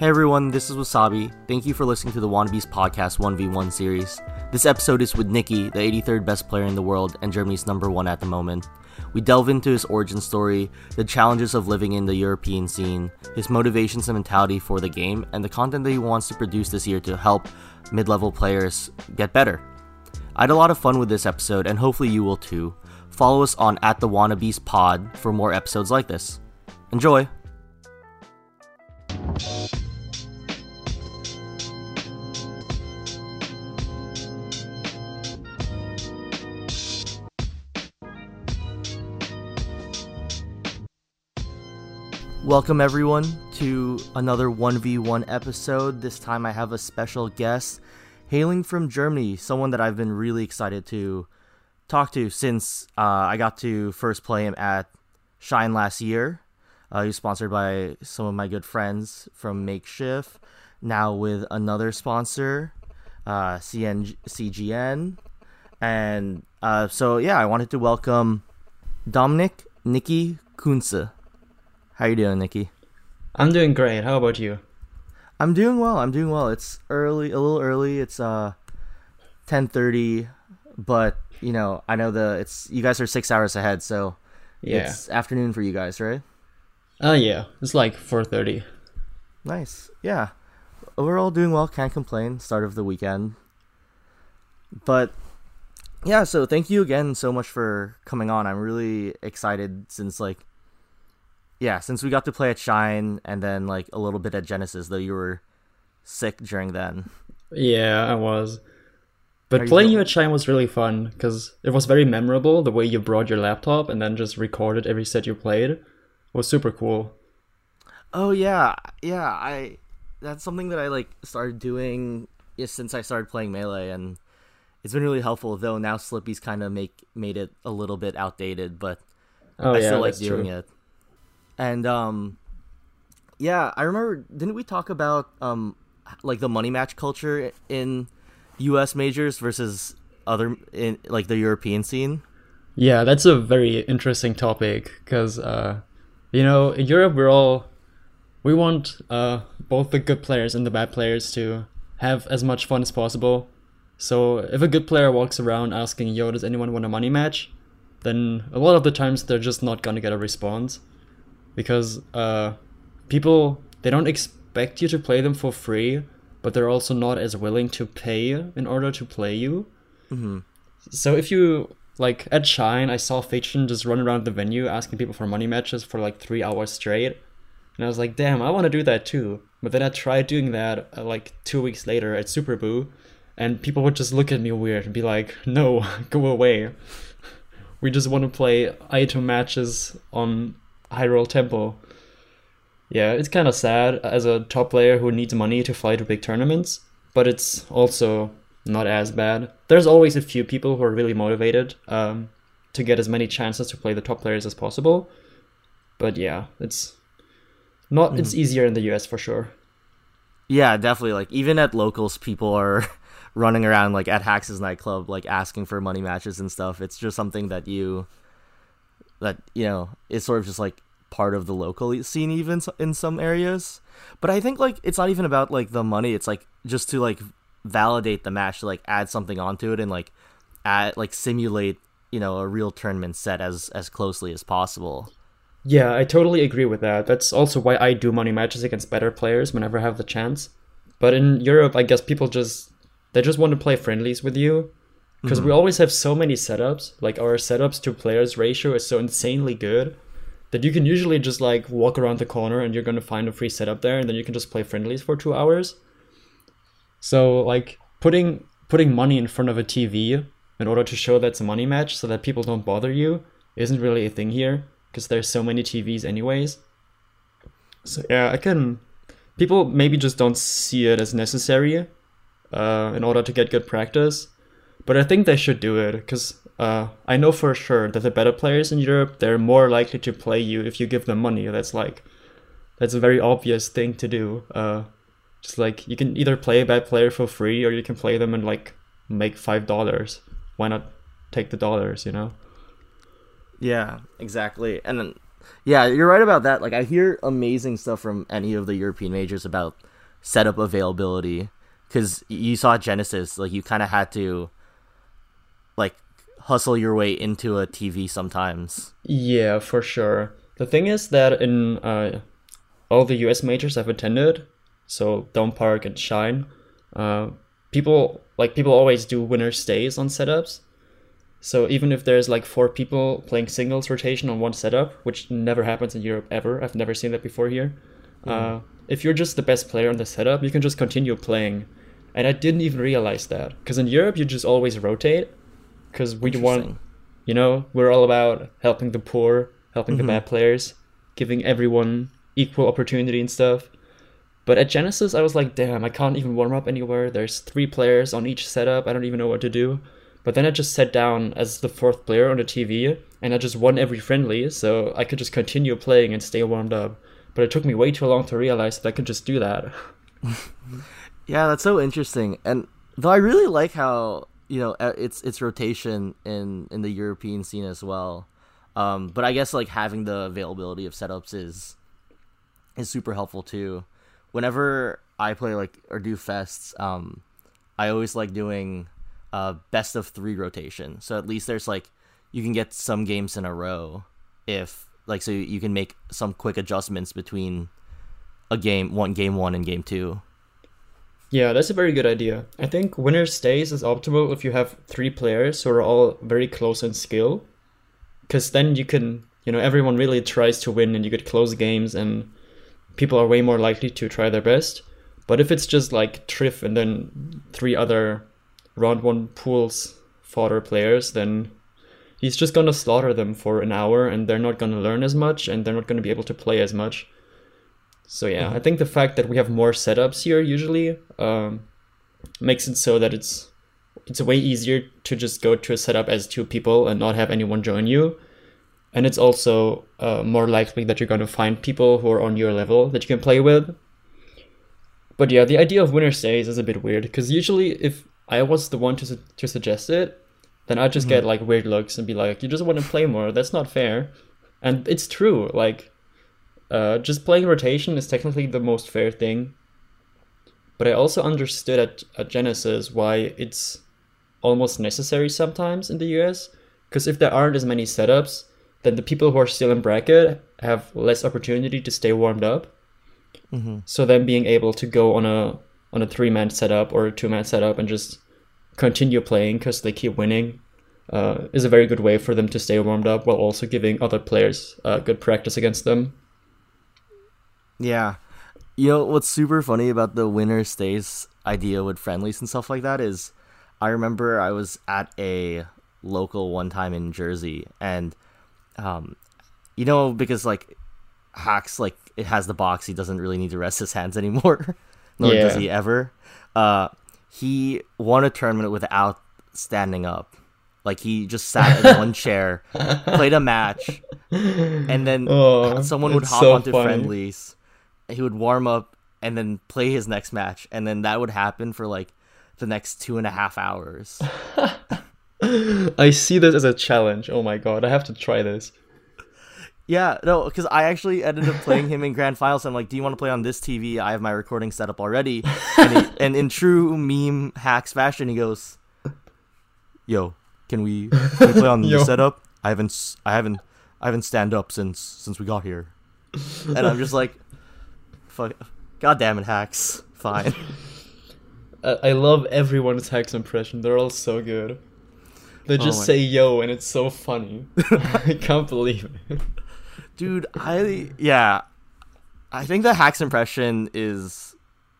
Hey everyone, this is Wassabi. Thank you for listening to the Wannabes Podcast 1v1 series. This episode is with Nicki, the 83rd best player in the world and Germany's number one at the moment. We delve into his origin story, the challenges of living in the European scene, his motivations and mentality for the game, and the content that he wants to produce this year to help mid level players get better. I had a lot of fun with this episode, and hopefully you will too. Follow us on at the Wannabes Pod for more episodes like this. Enjoy! Welcome everyone to another 1v1 episode. This time I have a special guest hailing from Germany, someone that I've been really excited to talk to since uh, I got to first play him at Shine last year. Uh, he's sponsored by some of my good friends from Makeshift, now with another sponsor, uh, CGN. And uh, so, yeah, I wanted to welcome Dominic Nicki Kunze. How you doing, Nicki? I'm doing great. How about you? I'm doing well. I'm doing well. It's early, a little early. It's uh, ten thirty, but you know, I know the it's you guys are six hours ahead, so Yeah. it's afternoon for you guys, right? Uh yeah. It's like 4:30. Nice. Yeah, we're all doing well. Can't complain. Start of the weekend, but yeah. So thank you again so much for coming on. I'm really excited since like yeah, since we got to play at Shine and then like a little bit at Genesis, though you were sick during then. Yeah, I was. But playing you at Shine was really fun because it was very memorable the way you brought your laptop and then just recorded every set you played. It was super cool. Oh yeah, yeah. I that's something that I like started doing since I started playing melee, and it's been really helpful. Though now Slippi's kind of make made it a little bit outdated, but Oh I yeah, still like doing true. it. And um, yeah, I remember. Didn't we talk about um, like the money match culture in U.S. majors versus other in like the European scene? Yeah, that's a very interesting topic because, uh, you know, in Europe we're all we want uh, both the good players and the bad players to have as much fun as possible. So if a good player walks around asking, "Yo, does anyone want a money match?" then a lot of the times they're just not gonna get a response because uh, people they don't expect you to play them for free, but they're also not as willing to pay in order to play you. So if you like at Shine, I saw Fiction just run around the venue asking people for money matches for like three hours straight, and I was like, damn, I want to do that too. But then I tried doing that uh, like two weeks later at Super Boo, and people would just look at me weird and be like, no, go away. We just want to play item matches on Hyrule Temple. Yeah, it's kind of sad as a top player who needs money to fly to big tournaments, but it's also not as bad. There's always a few people who are really motivated um, to get as many chances to play the top players as possible. But yeah, it's not. It's easier in the US for sure. Yeah, definitely. Like even at locals, people are running around like at Hax's nightclub, like asking for money matches and stuff. It's just something that you that you know is sort of just like part of the local scene, even in some areas. But I think like it's not even about like the money. It's like just to like validate the match, to like add something onto it and like add like simulate you know a real tournament set as as closely as possible. Yeah, I totally agree with that. That's also why I do money matches against better players whenever I have the chance. But in Europe, I guess people just they just want to play friendlies with you because we always have so many setups. Like our setups to players ratio is so insanely good that you can usually just like walk around the corner and you're going to find a free setup there and then you can just play friendlies for 2 hours. So like putting putting money in front of a TV in order to show that's a money match so that people don't bother you isn't really a thing here because there's so many TVs anyways. So yeah, I can people maybe just don't see it as necessary uh, in order to get good practice, but I think they should do it because uh, I know for sure that the better players in Europe they're more likely to play you if you give them money. That's like that's a very obvious thing to do. Uh, just like you can either play a bad player for free or you can play them and like make five dollars. Why not take the dollars? You know. Yeah, exactly. And then Yeah, you're right about that. Like I hear amazing stuff from any of the European majors about setup availability because you saw Genesis, like you kind of had to like hustle your way into a TV sometimes. Yeah, for sure. The thing is that in uh, all the US majors I've attended, so Don't Park and Shine, uh, people like people always do winner stays on setups. So even if there's like four people playing singles rotation on one setup, which never happens in Europe ever, I've never seen that before here. Mm. Uh, if you're just the best player on the setup, you can just continue playing. And I didn't even realize that because in Europe you just always rotate because we want, you know, we're all about helping the poor, helping mm-hmm. the bad players, giving everyone equal opportunity and stuff. But at Genesis, I was like, damn, I can't even warm up anywhere. There's three players on each setup. I don't even know what to do. But then I just sat down as the fourth player on the TV, and I just won every friendly, so I could just continue playing and stay warmed up. But it took me way too long to realize that I could just do that. yeah, that's so interesting. And though I really like how you know it's it's rotation in in the European scene as well. Um, but I guess like having the availability of setups is is super helpful too. Whenever I play like or do fests, um, I always like doing uh, best of three rotation. So at least there's like you can get some games in a row if like so you can make some quick adjustments between a game one game one and game two. Yeah, that's a very good idea. I think winner stays is optimal if you have three players who are all very close in skill, because then you can you know everyone really tries to win and you get close games and people are way more likely to try their best. But if it's just like Trif and then three other round one pools fodder players, then he's just gonna slaughter them for an hour and they're not gonna learn as much and they're not gonna be able to play as much. So yeah, mm-hmm. I think the fact that we have more setups here usually um, makes it so that it's it's way easier to just go to a setup as two people and not have anyone join you. And it's also uh, more likely that you're going to find people who are on your level that you can play with. But yeah, the idea of winner stays is a bit weird because usually if I was the one to su- to suggest it, then I'd just mm-hmm. get like weird looks and be like, "You just want to play more? That's not fair." And it's true. Like, uh, just playing rotation is technically the most fair thing. But I also understood at, at Genesis why it's almost necessary sometimes in the US. Because if there aren't as many setups, then the people who are still in bracket have less opportunity to stay warmed up. Mm-hmm. So then being able to go on a on a three man setup or a two man setup and just continue playing because they keep winning uh, is a very good way for them to stay warmed up while also giving other players uh, good practice against them. Yeah. You know what's super funny about the winner stays idea with friendlies and stuff like that is I remember I was at a local one time in Jersey and um you know because like Hax like it has the box he doesn't really need to rest his hands anymore nor yeah. does he ever. Uh, he won a tournament without standing up. Like he just sat in one chair, played a match, and then oh, someone would hop so onto funny. friendlies. He would warm up and then play his next match, and then that would happen for like the next two and a half hours. I see this as a challenge. Oh my god, I have to try this. Yeah, no, because I actually ended up playing him in grand finals. I'm like, "Do you want to play on this TV? I have my recording set up already." And, he, and in true meme Hax fashion, he goes, "Yo, can we, can we play on the setup? I haven't, I haven't, I haven't stand up since since we got here." And I'm just like, "Fuck, god damn it, Hax, fine." I love everyone's Hax impression. They're all so good. They oh just oh say "yo" and it's so funny. I can't believe it dude. I yeah, I think the Hax impression is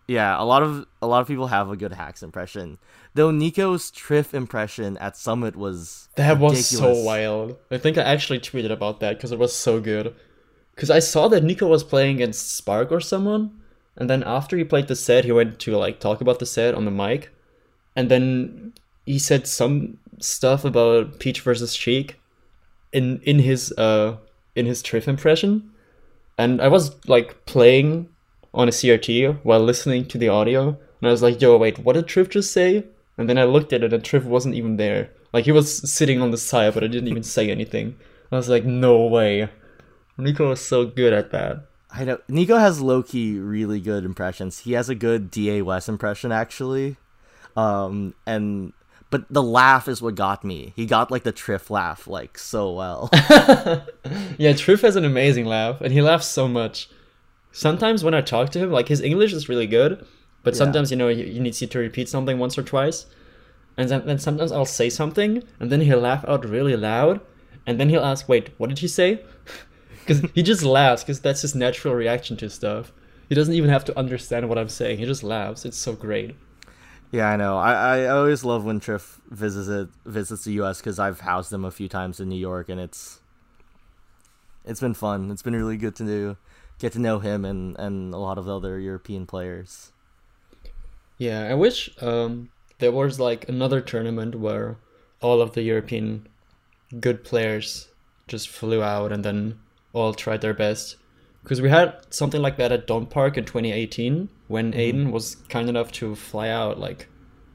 yeah. A lot of a lot of people have a good Hax impression. Though Nico's Trif impression at Summit was that ridiculous. was so wild. I think I actually tweeted about that because it was so good. Because I saw that Nico was playing against Spark or someone, and then after he played the set, he went to like talk about the set on the mic, and then he said some stuff about Peach versus Sheik in in his uh in his Trif impression, and I was like playing on a CRT while listening to the audio, and I was like, "Yo, wait, what did Trif just say?" And then I looked at it, and Trif wasn't even there. Like he was sitting on the side, but I didn't even say anything. I was like, "No way." Nico is so good at that. I know Nico has low key really good impressions. He has a good Da West impression actually, um, and but the laugh is what got me. He got like the Trif laugh like so well. yeah, Trif has an amazing laugh, and he laughs so much. Sometimes when I talk to him, like his English is really good, but Yeah. sometimes you know needs you to repeat something once or twice, and then, then sometimes I'll say something, and then he'll laugh out really loud, and then he'll ask, "Wait, what did he say?" Because he just laughs, because that's his natural reaction to stuff. He doesn't even have to understand what I'm saying. He just laughs. It's so great. yeah, I know. I, I always love when Trif visits it, visits the U.S. because I've housed him a few times in New York, and it's it's been fun. It's been really good to do, get to know him and and a lot of the other European players. Yeah, I wish um, there was like another tournament where all of the European good players just flew out and then all tried their best. Because we had something like that at Don't Park in 2018 when Aiden was kind enough to fly out like,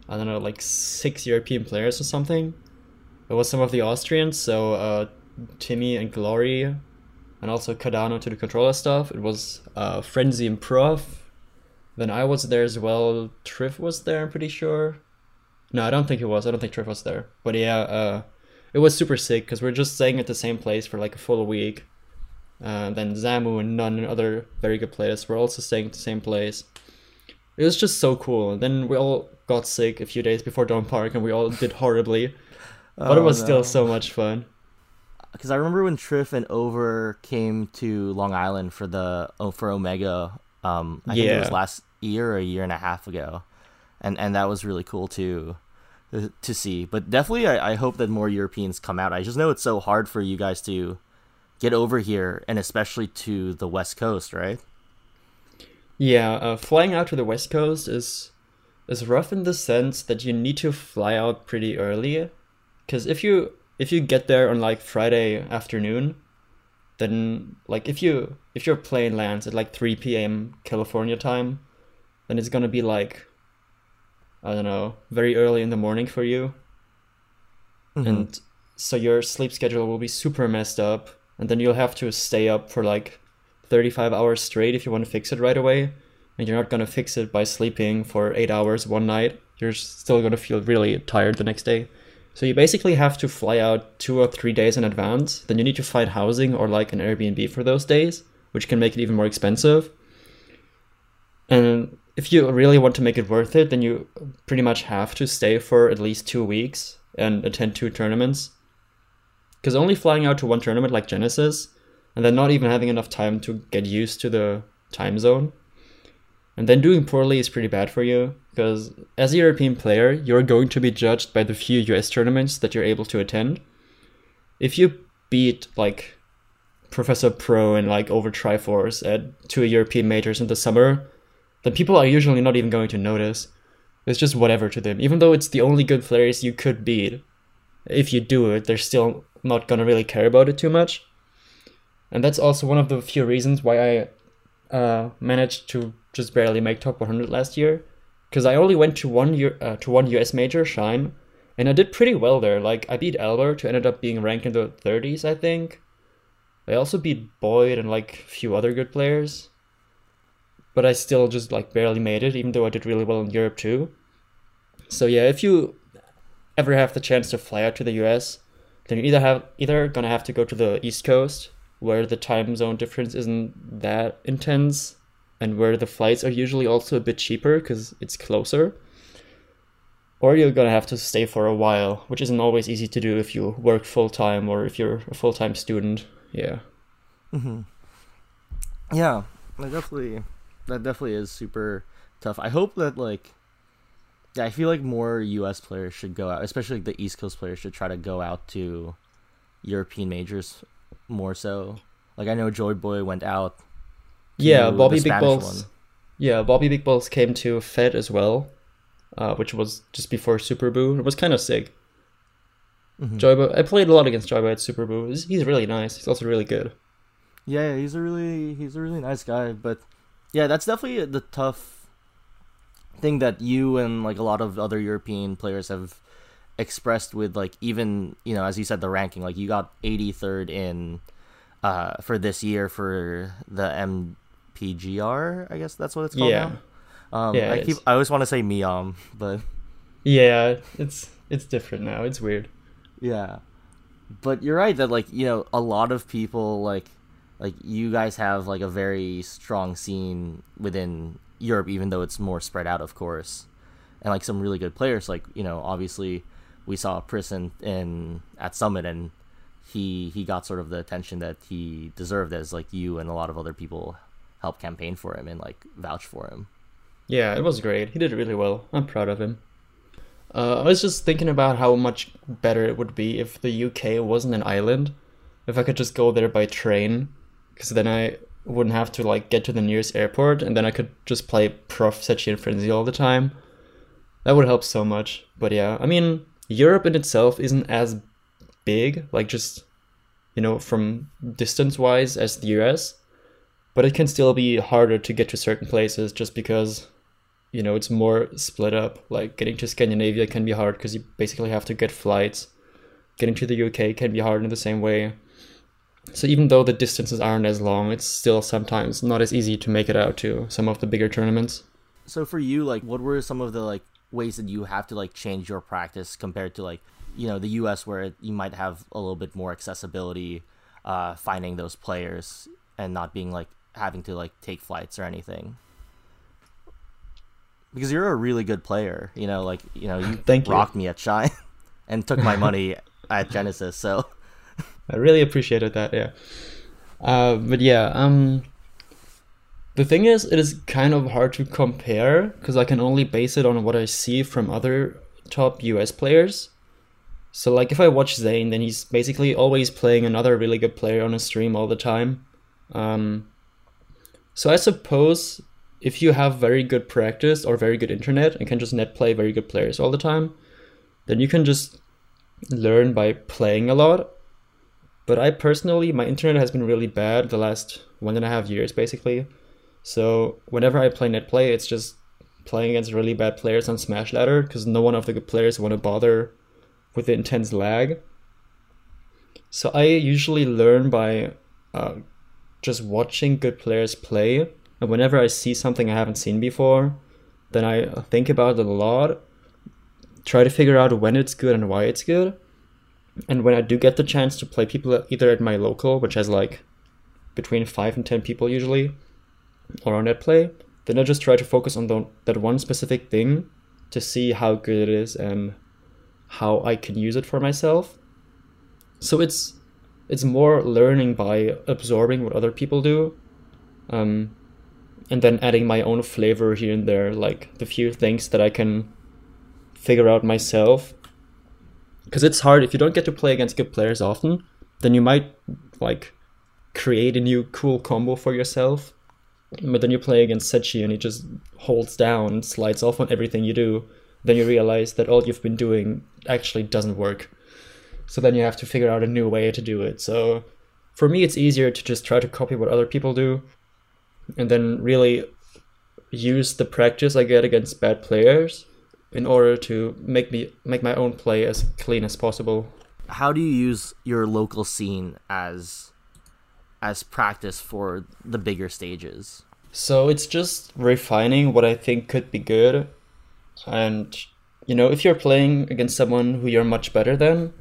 I don't know, like six European players or something. It was some of the Austrians, so uh, Timmy and Glory, and also Cardano to the controller stuff. It was uh, Frenzy and Prof, then I was there as well. Trif was there, I'm pretty sure. No, I don't think he was. I don't think Trif was there. But yeah, uh, it was super sick because we're just staying at the same place for like a full week. Uh, then Zamu and n0ne and other very good players were also staying at the same place. It was just so cool. And then we all got sick a few days before Don't Park and we all did horribly. But it Oh, was no. still so much fun. because I remember when Trif and Over came to Long Island for the oh, for Omega. Um, I think it was last year or a year and a half ago, and and that was really cool to to see. But definitely, I, I hope that more Europeans come out. I just know it's so hard for you guys to get over here, and especially to the West Coast, right? Yeah, uh, flying out to the west coast is is rough in the sense that you need to fly out pretty early, because if you if you get there on like Friday afternoon, then like if you if your plane lands at like three p.m. California time, then it's gonna be like I don't know very early in the morning for you, and so your sleep schedule will be super messed up, and then you'll have to stay up for like 35 hours straight if you want to fix it right away. And you're not going to fix it by sleeping for eight hours one night. You're still going to feel really tired the next day. So you basically have to fly out two or three days in advance. Then you need to find housing or like an Airbnb for those days, which can make it even more expensive. And if you really want to make it worth it, then you pretty much have to stay for at least two weeks and attend two tournaments. Because only flying out to one tournament like Genesis and then not even having enough time to get used to the time zone. And then doing poorly is pretty bad for you because as a European player, you're going to be judged by the few US tournaments that you're able to attend. If you beat like Professor Pro and like Overtriforce at two European majors in the summer, then people are usually not even going to notice. It's just whatever to them. Even though it's the only good players you could beat, if you do it, they're still not gonna really care about it too much and that's also one of the few reasons why I uh, managed to just barely make top 100 last year, because I only went to one year uh, to one US major, Shine, and I did pretty well there. Like I beat Albert, who ended up being ranked in the 30s, I think. I also beat Boyd and like a few other good players, but I still just like barely made it, even though I did really well in Europe too. So yeah, if you ever have the chance to fly out to the US, then you either have either gonna have to go to the East Coast where the time zone difference isn't that intense and where the flights are usually also a bit cheaper because it's closer. Or you're gonna have to stay for a while, which isn't always easy to do if you work full time or if you're a full time student. Yeah. Mm-hmm. Yeah, that definitely that definitely is super tough. I hope that like yeah, I feel like more US players should go out, especially like the East Coast players should try to go out to European majors more so. Like I know Joy Boy went out. Yeah, Bobby Big Balls. one. Yeah, Bobby Big Balls came to Fed as well, uh, which was just before Super Boo. It was kind of sick. Mhm. Joy Boy, I played a lot against Joy Boy at Super Boo. He's, he's really nice. He's also really good. Yeah, he's a really he's a really nice guy, but yeah, that's definitely the tough thing that you and like a lot of other European players have expressed with like even you know as you said the ranking like you got 83rd in uh, for this year for the MPGR. I guess that's what it's called. Yeah. Now. Um, Yeah, I keep. is. I always want to say MIOM, but Yeah, it's it's different now. It's weird. yeah. But you're right that like you know a lot of people like like you guys have like a very strong scene within Europe, even though it's more spread out, of course, and like some really good players. Like you know, obviously, we saw Pris in, in at Summit, and he he got sort of the attention that he deserved, as like you and a lot of other people helped campaign for him and like vouch for him. Yeah, it was great. He did really well. I'm proud of him. Uh, I was just thinking about how much better it would be if the UK wasn't an island. If I could just go there by train, because then I wouldn't have to like get to the nearest airport, and then I could just play Prof Setchi and Frenzy all the time. That would help so much. But yeah, I mean, Europe in itself isn't as big, like just you know, from distance wise as the US, but it can still be harder to get to certain places just because you know it's more split up like getting to scandinavia can be hard because you basically have to get flights getting to the uk can be hard in the same way so even though the distances aren't as long it's still sometimes not as easy to make it out to some of the bigger tournaments So for you, like, what were some of the like ways that you have to like change your practice compared to like you know the U.S. where you might have a little bit more accessibility, uh, finding those players and not being like having to like take flights or anything. Because you're a really good player, you know, like you know you Thank you. rocked me at Shine and took my money at Genesis. So I really appreciated that. Yeah. Uh, but yeah, um, the thing is, it is kind of hard to compare because I can only base it on what I see from other top US players. So like, if I watch Zain, then he's basically always playing another really good player on a stream all the time. Um, so I suppose if you have very good practice or very good internet and can just net play very good players all the time, then you can just learn by playing a lot but I personally, my internet has been really bad the last one and a half years, basically. So whenever I play net play, it's just playing against really bad players on Smash Ladder because no one of the good players want to bother with the intense lag. So I usually learn by uh, just watching good players play, and whenever I see something I haven't seen before, then I think about it a lot, try to figure out when it's good and why it's good and when I do get the chance to play people either at my local, which has like between five and ten people usually, or on net play, then I just try to focus on the, that one specific thing to see how good it is and how I can use it for myself. So it's it's more learning by absorbing what other people do, um, and then adding my own flavor here and there, like the few things that I can figure out myself because it's hard if you don't get to play against good players often then you might like create a new cool combo for yourself. But then you play against Setchi and he just holds down slides off on everything you do then you realize that all you've been doing actually doesn't work. So then you have to figure out a new way to do it. So for me it's easier to just try to copy what other people do and then really use the practice i get against bad players in order to make me make my own play as clean as possible. how do you use your local scene as as practice for the bigger stages? So it's just refining what I think could be good. And you know, if you're playing against someone who you're much better than,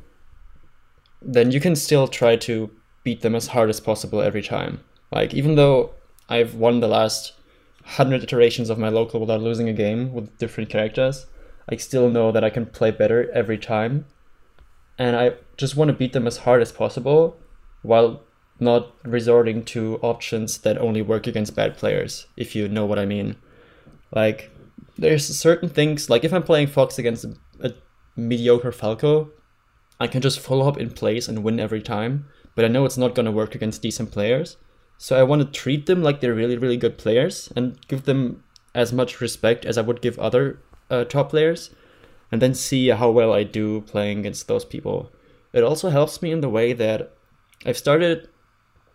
then you can still try to beat them as hard as possible every time. Like even though I've won the last 100 iterations of my local without losing a game with different characters, I still know that I can play better every time. And I just want to beat them as hard as possible while not resorting to options that only work against bad players, if you know what I mean. Like, there's certain things, like if I'm playing Fox against a, a mediocre Falco, I can just follow up in place and win every time, but I know it's not going to work against decent players. So I want to treat them like they're really, really good players and give them as much respect as I would give other uh, top players, and then see how well I do playing against those people. It also helps me in the way that I've started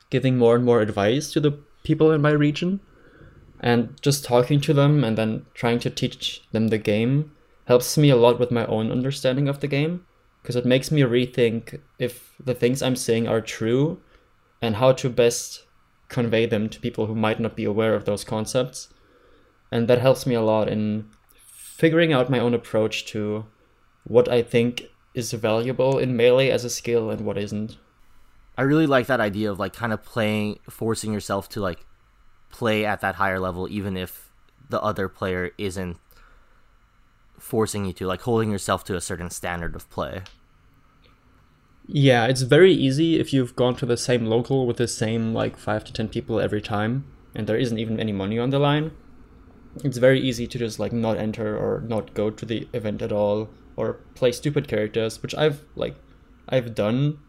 giving more and more advice to the people in my region, and just talking to them and then trying to teach them the game helps me a lot with my own understanding of the game because it makes me rethink if the things I'm saying are true and how to best convey them to people who might not be aware of those concepts. And that helps me a lot in figuring out my own approach to what I think is valuable in melee as a skill and what isn't. I really like that idea of like kind of playing, forcing yourself to like play at that higher level, even if the other player isn't forcing you to, like holding yourself to a certain standard of play. Yeah, it's very easy if you've gone to the same local with the same like five to ten people every time, and there isn't even any money on the line. It's very easy to just like not enter or not go to the event at all, or play stupid characters, which I've like I've done,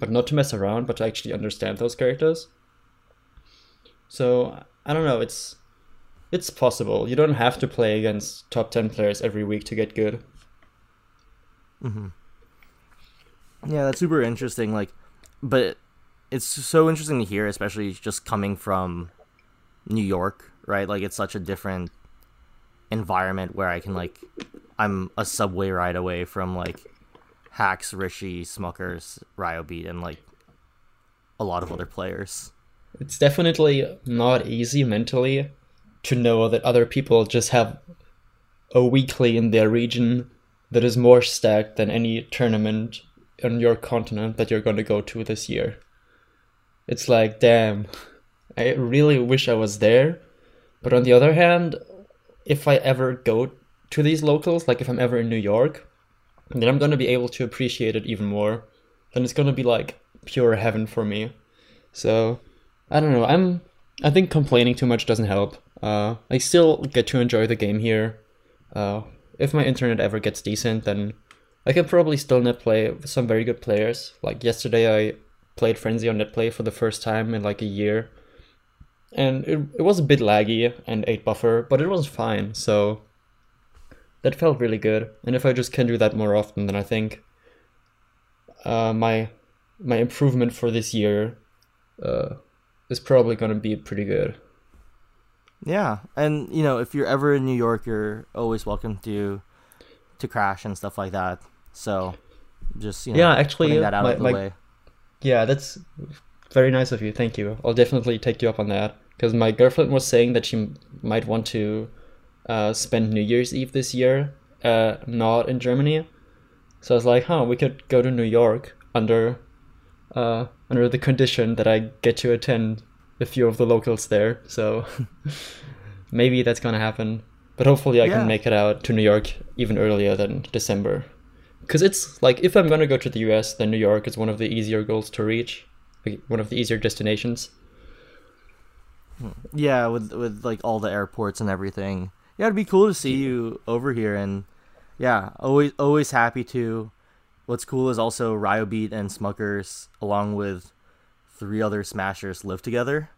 but not to mess around, but to actually understand those characters. So I don't know. It's it's possible. You don't have to play against top ten players every week to get good. Mm-hmm. Yeah, that's super interesting. Like, but it's so interesting to hear, especially just coming from New York, right? Like, it's such a different environment where I can like, I'm a subway ride away from like Hax, Rishi, Smuckers, Ryobeat, and like a lot of other players. It's definitely not easy mentally to know that other people just have a weekly in their region that is more stacked than any tournament on your continent that you're going to go to this year. It's like, damn, I really wish I was there. But on the other hand, if I ever go to these locals, like if I'm ever in New York, then I'm going to be able to appreciate it even more. Then it's going to be like pure heaven for me. So, I don't know. I'm I think complaining too much doesn't help. Uh, I still get to enjoy the game here. Uh, if my internet ever gets decent, then I can probably still net play with some very good players. Like yesterday, I played Frenzy on net play for the first time in like a year, and it it was a bit laggy and eight buffer, but it was fine. So that felt really good. And if I just can do that more often, then I think uh, my my improvement for this year uh, is probably going to be pretty good. Yeah, and you know, if you're ever in New York, you're always welcome to to crash and stuff like that. So, just you know, yeah, actually, that out my, of the my, way. Yeah, that's very nice of you. Thank you. I'll definitely take you up on that because my girlfriend was saying that she m- might want to uh, spend New Year's Eve this year, uh, not in Germany. So I was like, huh, we could go to New York under uh, under the condition that I get to attend a few of the locals there. So maybe that's gonna happen. But hopefully I Yeah. can make it out to New York even earlier than December. Because it's like if I'm gonna go to the US, then New York is one of the easier goals to reach, like, one of the easier destinations. Yeah, with with like all the airports and everything. Yeah, it'd be cool to see you over here, and yeah, always always happy to. What's cool is also Ryobeat and Smuckers, along with three other Smashers, live together.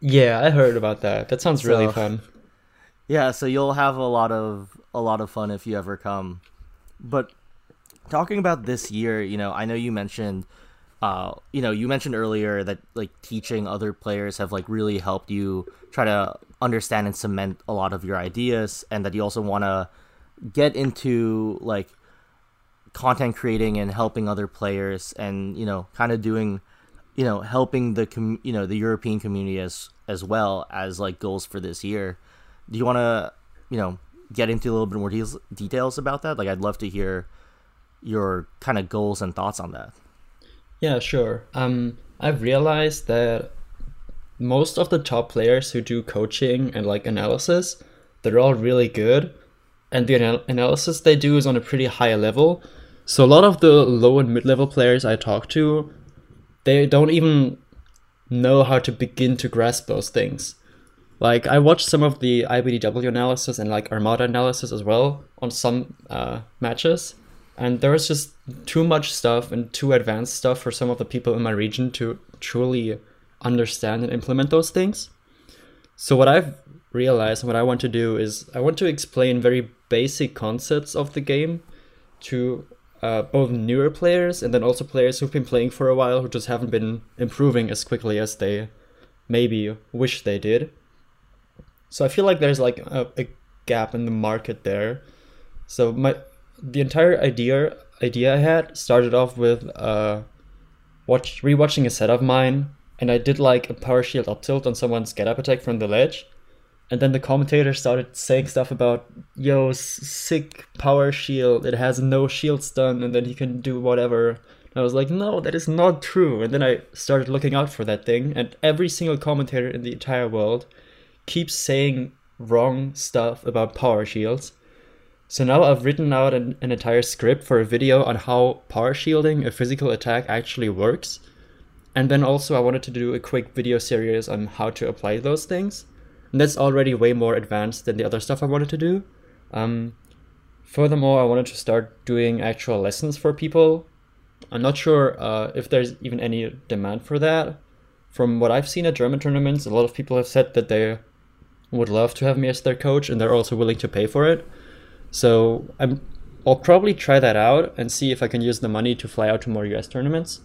Yeah, I heard about that. That sounds really So- fun. Yeah, so you'll have a lot of a lot of fun if you ever come. But talking about this year, you know, I know you mentioned uh, you know, you mentioned earlier that like teaching other players have like really helped you try to understand and cement a lot of your ideas and that you also want to get into like content creating and helping other players and you know kind of doing you know helping the com- you know the European community as as well as like goals for this year. Do you want to you know get into a little bit more de- details about that? Like I'd love to hear your kind of goals and thoughts on that. Yeah, sure. Um, I've realized that most of the top players who do coaching and like analysis, they're all really good, and the anal- analysis they do is on a pretty high level. So a lot of the low and mid level players I talk to, they don't even know how to begin to grasp those things. Like I watched some of the IBDW analysis and like Armada analysis as well on some uh, matches, and there was just too much stuff and too advanced stuff for some of the people in my region to truly understand and implement those things. So what I've realized and what I want to do is I want to explain very basic concepts of the game to uh, both newer players and then also players who've been playing for a while who just haven't been improving as quickly as they maybe wish they did. So I feel like there's like a, a gap in the market there. So my the entire idea idea I had started off with uh watch rewatching a set of mine and I did like a power shield up tilt on someone's get up attack from the ledge. And then the commentator started saying stuff about, yo, sick power shield, it has no shield stun, and then he can do whatever. And I was like, no, that is not true. And then I started looking out for that thing, and every single commentator in the entire world keeps saying wrong stuff about power shields. So now I've written out an, an entire script for a video on how power shielding a physical attack actually works. And then also I wanted to do a quick video series on how to apply those things. And that's already way more advanced than the other stuff I wanted to do. Um, furthermore, I wanted to start doing actual lessons for people. I'm not sure uh, if there's even any demand for that. From what I've seen at German tournaments, a lot of people have said that they would love to have me as their coach and they're also willing to pay for it. So I'm I'll probably try that out and see if I can use the money to fly out to more US tournaments.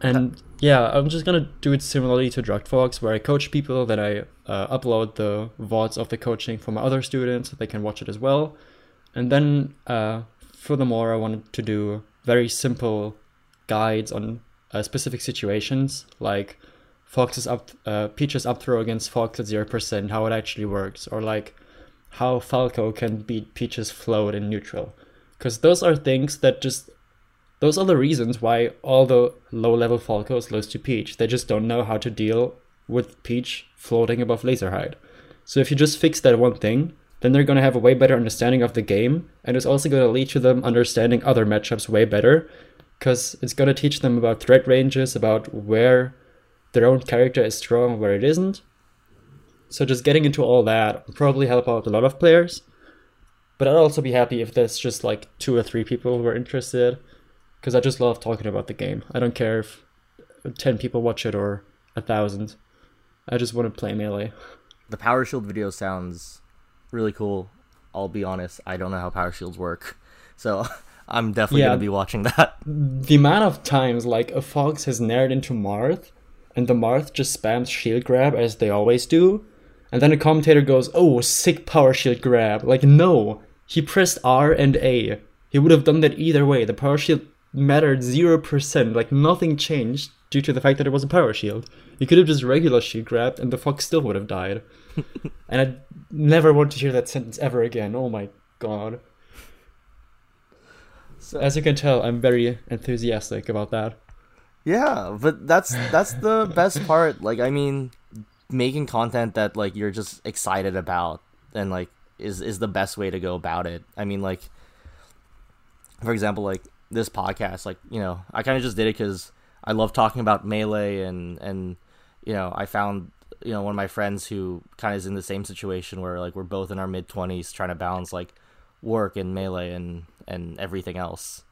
And yeah, I'm just gonna do it similarly to DruggedFox, where I coach people, then I uh, upload the VODs of the coaching for my other students so they can watch it as well. And then, uh, furthermore, I wanted to do very simple guides on uh, specific situations, like Fox's up, uh, Peach's up throw against Fox at 0%, how it actually works, or like how Falco can beat Peach's float in neutral. Because those are things that just those are the reasons why all the low level Falcos lose to Peach. They just don't know how to deal with Peach floating above laser height. So if you just fix that one thing, then they're going to have a way better understanding of the game, and it's also going to lead to them understanding other matchups way better, because it's going to teach them about threat ranges, about where their own character is strong, where it isn't. So just getting into all that will probably help out a lot of players. But I'd also be happy if there's just like two or three people who are interested because I just love talking about the game. I don't care if 10 people watch it or a thousand. I just want to play Melee. The Power Shield video sounds really cool. I'll be honest, I don't know how Power Shields work. So I'm definitely yeah, going to be watching that. The amount of times like a Fox has naired into Marth and the Marth just spams shield grab as they always do. And then a commentator goes, oh, sick power shield grab. Like, no, he pressed R and A. He would have done that either way. The power shield mattered 0%, like nothing changed due to the fact that it was a power shield. He could have just regular shield grabbed and the fox still would have died. and I never want to hear that sentence ever again. Oh my god. So, As you can tell, I'm very enthusiastic about that. Yeah, but that's that's the best part. Like I mean, making content that like you're just excited about and like is is the best way to go about it. I mean like for example like this podcast. Like, you know, I kind of just did it because I love talking about melee, and and you know, I found you know one of my friends who kind of is in the same situation where like we're both in our mid twenties trying to balance like work and melee and and everything else,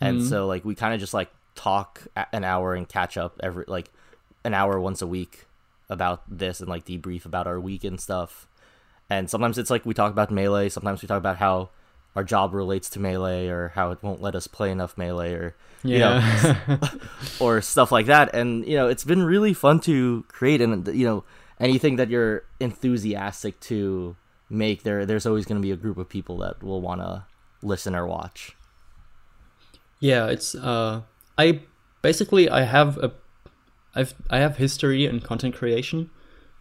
and mm-hmm. so like we kind of just like talk an hour and catch up every like an hour once a week about this and like debrief about our week and stuff. And sometimes it's like we talk about melee. Sometimes we talk about how our job relates to melee or how it won't let us play enough melee or you yeah. know or stuff like that and you know it's been really fun to create and you know anything that you're enthusiastic to make there there's always going to be a group of people that will want to listen or watch yeah it's uh i basically i have a i've i have history in content creation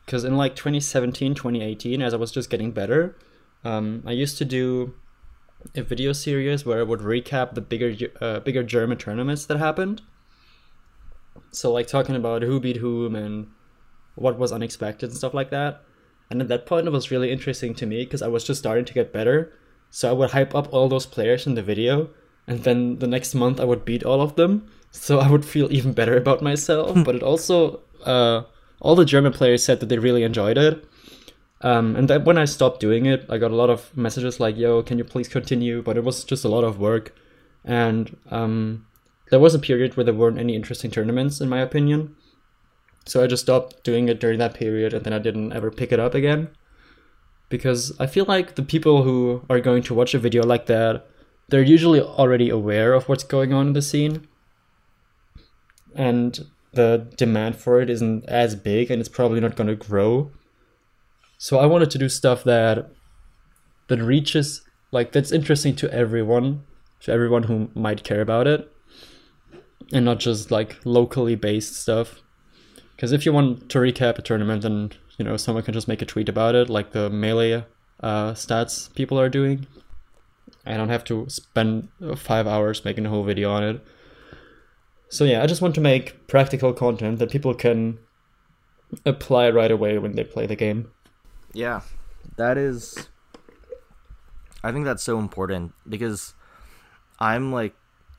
because in like 2017 2018 as i was just getting better um, i used to do a video series where I would recap the bigger uh, bigger German tournaments that happened. So like talking about who beat whom and what was unexpected and stuff like that. And at that point, it was really interesting to me because I was just starting to get better. So I would hype up all those players in the video, and then the next month I would beat all of them. So I would feel even better about myself. but it also, uh, all the German players said that they really enjoyed it. Um, and then when I stopped doing it, I got a lot of messages like, yo, can you please continue? But it was just a lot of work. And um, there was a period where there weren't any interesting tournaments, in my opinion. So I just stopped doing it during that period and then I didn't ever pick it up again. Because I feel like the people who are going to watch a video like that, they're usually already aware of what's going on in the scene. And the demand for it isn't as big and it's probably not going to grow so I wanted to do stuff that that reaches like that's interesting to everyone, to everyone who might care about it. and not just like locally based stuff. Because if you want to recap a tournament, then you know someone can just make a tweet about it, like the melee uh, stats people are doing. I don't have to spend five hours making a whole video on it. So yeah, I just want to make practical content that people can apply right away when they play the game. Yeah, that is. I think that's so important because I'm like,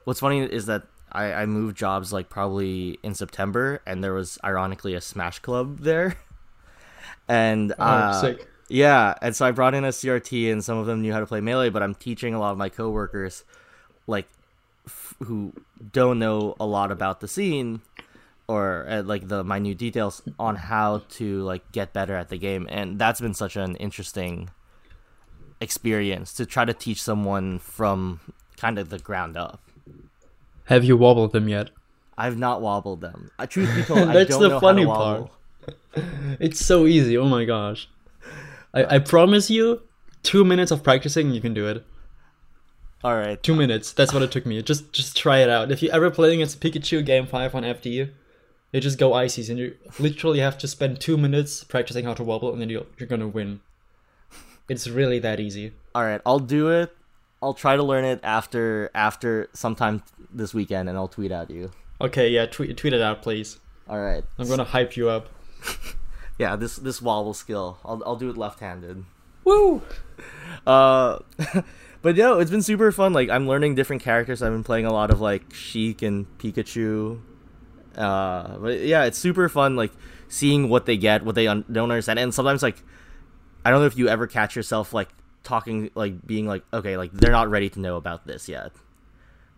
what's funny is that I, I moved jobs like probably in September, and there was ironically a Smash Club there, and Oh, uh, sick. yeah, and so I brought in a CRT, and some of them knew how to play melee, but I'm teaching a lot of my coworkers, like, f- who don't know a lot about the scene, or uh, like the minute details on how to like get better at the game, and that's been such an interesting experience to try to teach someone from kind of the ground up. Have you wobbled them yet? I've not wobbled them. Uh, truth be told, I That's don't the know funny wobble. It's so easy. Oh my gosh. I, I promise you, two minutes of practicing, you can do it. All right, Two minutes. That's what it took me. Just just try it out. If you're ever playing against Pikachu Game Five on FD, you just go ices and you literally have to spend two minutes practicing how to wobble, and then you you're gonna win. It's really that easy. all right. I'll do it. I'll try to learn it after after sometime this weekend, and I'll tweet at you. Okay, yeah, tweet tweet it out, please. All right. I'm gonna hype you up. Yeah, this this wobble skill. I'll I'll do it left-handed. Woo! Uh, but no, it's been super fun. Like I'm learning different characters. I've been playing a lot of like Sheik and Pikachu. Uh, but yeah, it's super fun. Like seeing what they get, what they un- don't understand, and sometimes like I don't know if you ever catch yourself like talking, like being like, okay, like they're not ready to know about this yet.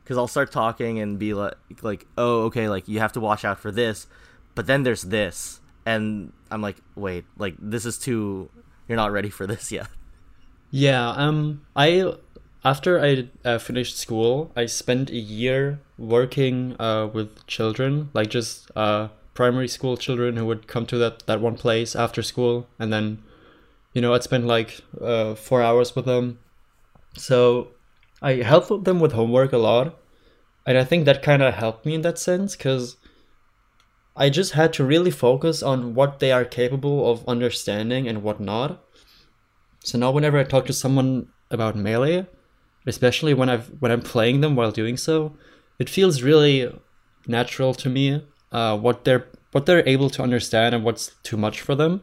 Because I'll start talking and be like, like, oh, okay, like you have to watch out for this, but then there's this, and I'm like, wait, like this is too. You're not ready for this yet. Yeah, um, I after I uh, finished school, I spent a year working uh, with children, like just uh, primary school children who would come to that that one place after school, and then, you know, I'd spend like uh, four hours with them. So I helped them with homework a lot, and I think that kind of helped me in that sense because I just had to really focus on what they are capable of understanding and what not. So now whenever I talk to someone about melee, especially when I've when I'm playing them while doing so, it feels really natural to me uh, what they're what they're able to understand and what's too much for them.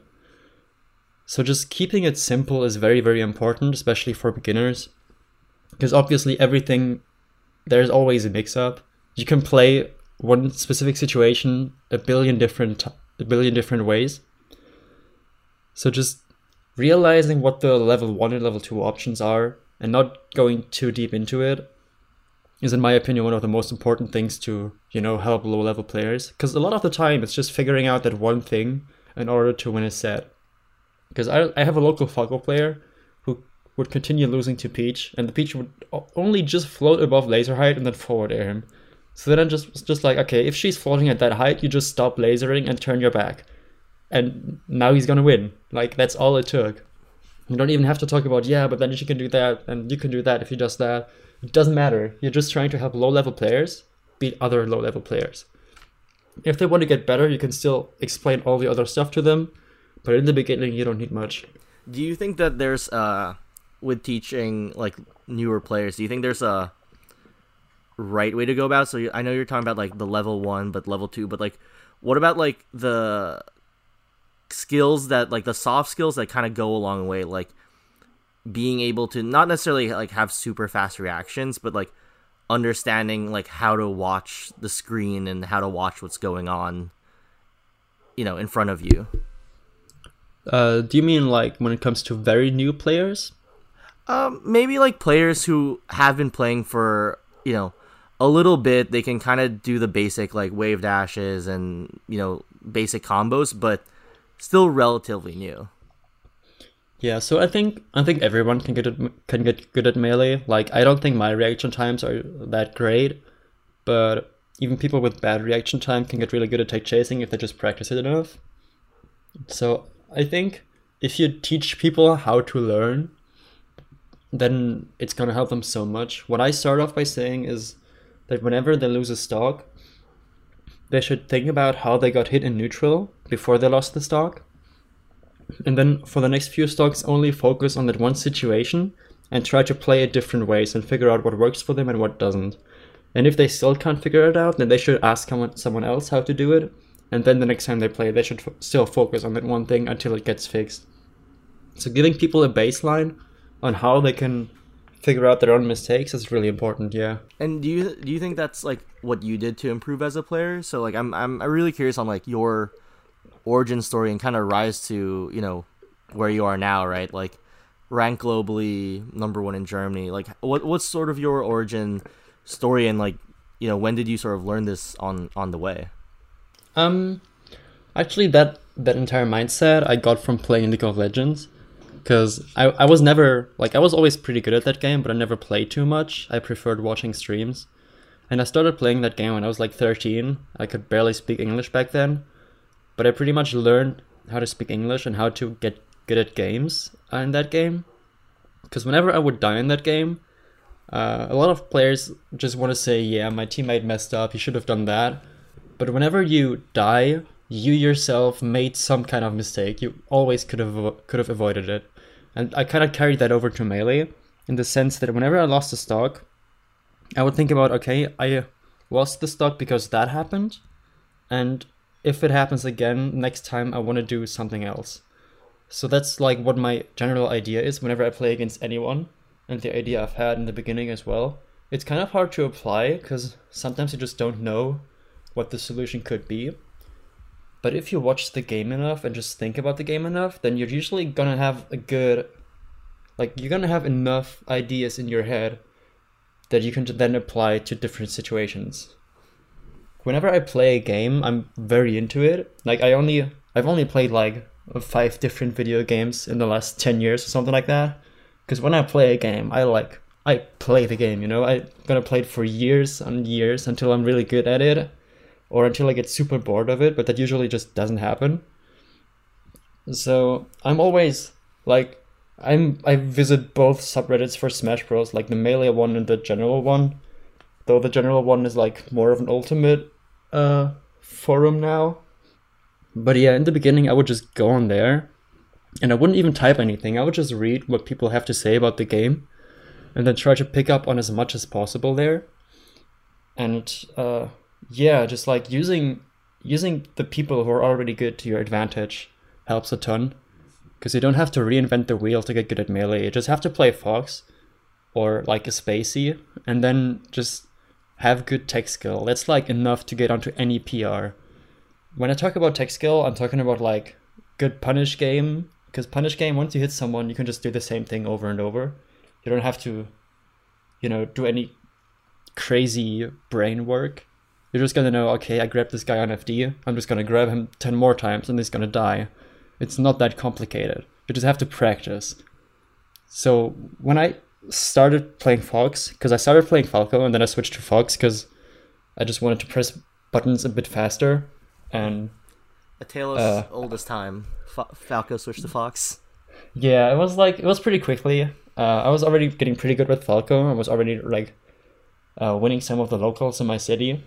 So just keeping it simple is very very important, especially for beginners, because obviously everything there's always a mix up. You can play one specific situation a billion different a billion different ways. So just realizing what the level 1 and level 2 options are and not going too deep into it is in my opinion one of the most important things to you know help low level players because a lot of the time it's just figuring out that one thing in order to win a set because I, I have a local Falco player who would continue losing to Peach and the Peach would only just float above laser height and then forward air him so then I'm just just like okay if she's floating at that height you just stop lasering and turn your back and now he's gonna win. Like that's all it took. You don't even have to talk about yeah, but then she can do that, and you can do that if you does that. It doesn't matter. You're just trying to help low level players beat other low level players. If they want to get better, you can still explain all the other stuff to them, but in the beginning, you don't need much. Do you think that there's uh with teaching like newer players? Do you think there's a right way to go about? So I know you're talking about like the level one, but level two, but like what about like the skills that like the soft skills that kind of go a long way, like being able to not necessarily like have super fast reactions, but like understanding like how to watch the screen and how to watch what's going on, you know, in front of you. Uh, do you mean like when it comes to very new players? Um, maybe like players who have been playing for you know a little bit, they can kind of do the basic like wave dashes and you know basic combos, but still relatively new. Yeah, so I think I think everyone can get at, can get good at melee. Like I don't think my reaction times are that great, but even people with bad reaction time can get really good at tech chasing if they just practice it enough. So I think if you teach people how to learn, then it's gonna help them so much. What I start off by saying is that whenever they lose a stock, they should think about how they got hit in neutral before they lost the stock. And then for the next few stocks, only focus on that one situation and try to play it different ways and figure out what works for them and what doesn't. And if they still can't figure it out, then they should ask someone else how to do it. And then the next time they play, they should f- still focus on that one thing until it gets fixed. So giving people a baseline on how they can figure out their own mistakes is really important. Yeah. And do you do you think that's like what you did to improve as a player? So like I'm I'm really curious on like your origin story and kind of rise to you know where you are now, right? Like rank globally, number one in Germany. Like what what's sort of your origin story and like you know when did you sort of learn this on on the way? Um, actually, that that entire mindset I got from playing League of Legends because I, I was never like I was always pretty good at that game, but I never played too much. I preferred watching streams, and I started playing that game when I was like 13. I could barely speak English back then, but I pretty much learned how to speak English and how to get good at games in that game. Because whenever I would die in that game, uh, a lot of players just want to say, "Yeah, my teammate messed up. He should have done that." But whenever you die, you yourself made some kind of mistake. You always could have could have avoided it. And I kind of carried that over to Melee in the sense that whenever I lost a stock, I would think about, okay, I lost the stock because that happened. And if it happens again next time, I want to do something else. So that's like what my general idea is whenever I play against anyone, and the idea I've had in the beginning as well. It's kind of hard to apply because sometimes you just don't know what the solution could be. But if you watch the game enough and just think about the game enough, then you're usually gonna have a good, like, you're gonna have enough ideas in your head that you can then apply to different situations. Whenever I play a game, I'm very into it. Like, I only, I've only played like five different video games in the last 10 years or something like that. Because when I play a game, I like, I play the game, you know? I'm gonna play it for years and years until I'm really good at it or until I get super bored of it, but that usually just doesn't happen. So I'm always like I'm I visit both subreddits for Smash Bros, like the melee one and the general one. Though the general one is like more of an ultimate uh forum now. But yeah, in the beginning I would just go on there and I wouldn't even type anything. I would just read what people have to say about the game and then try to pick up on as much as possible there. And uh yeah, just like using using the people who are already good to your advantage helps a ton. Because you don't have to reinvent the wheel to get good at melee. You just have to play Fox or like a Spacey and then just have good tech skill. That's like enough to get onto any PR. When I talk about tech skill, I'm talking about like good punish game. Because punish game, once you hit someone, you can just do the same thing over and over. You don't have to, you know, do any crazy brain work. You're just gonna know, okay, I grabbed this guy on FD, I'm just gonna grab him 10 more times and he's gonna die. It's not that complicated. You just have to practice. So when I started playing Fox, because I started playing Falco and then I switched to Fox because I just wanted to press buttons a bit faster. And a tale as uh, old as time. Falco switched to Fox. Yeah, it was like it was pretty quickly. Uh, I was already getting pretty good with Falco. I was already like uh, winning some of the locals in my city,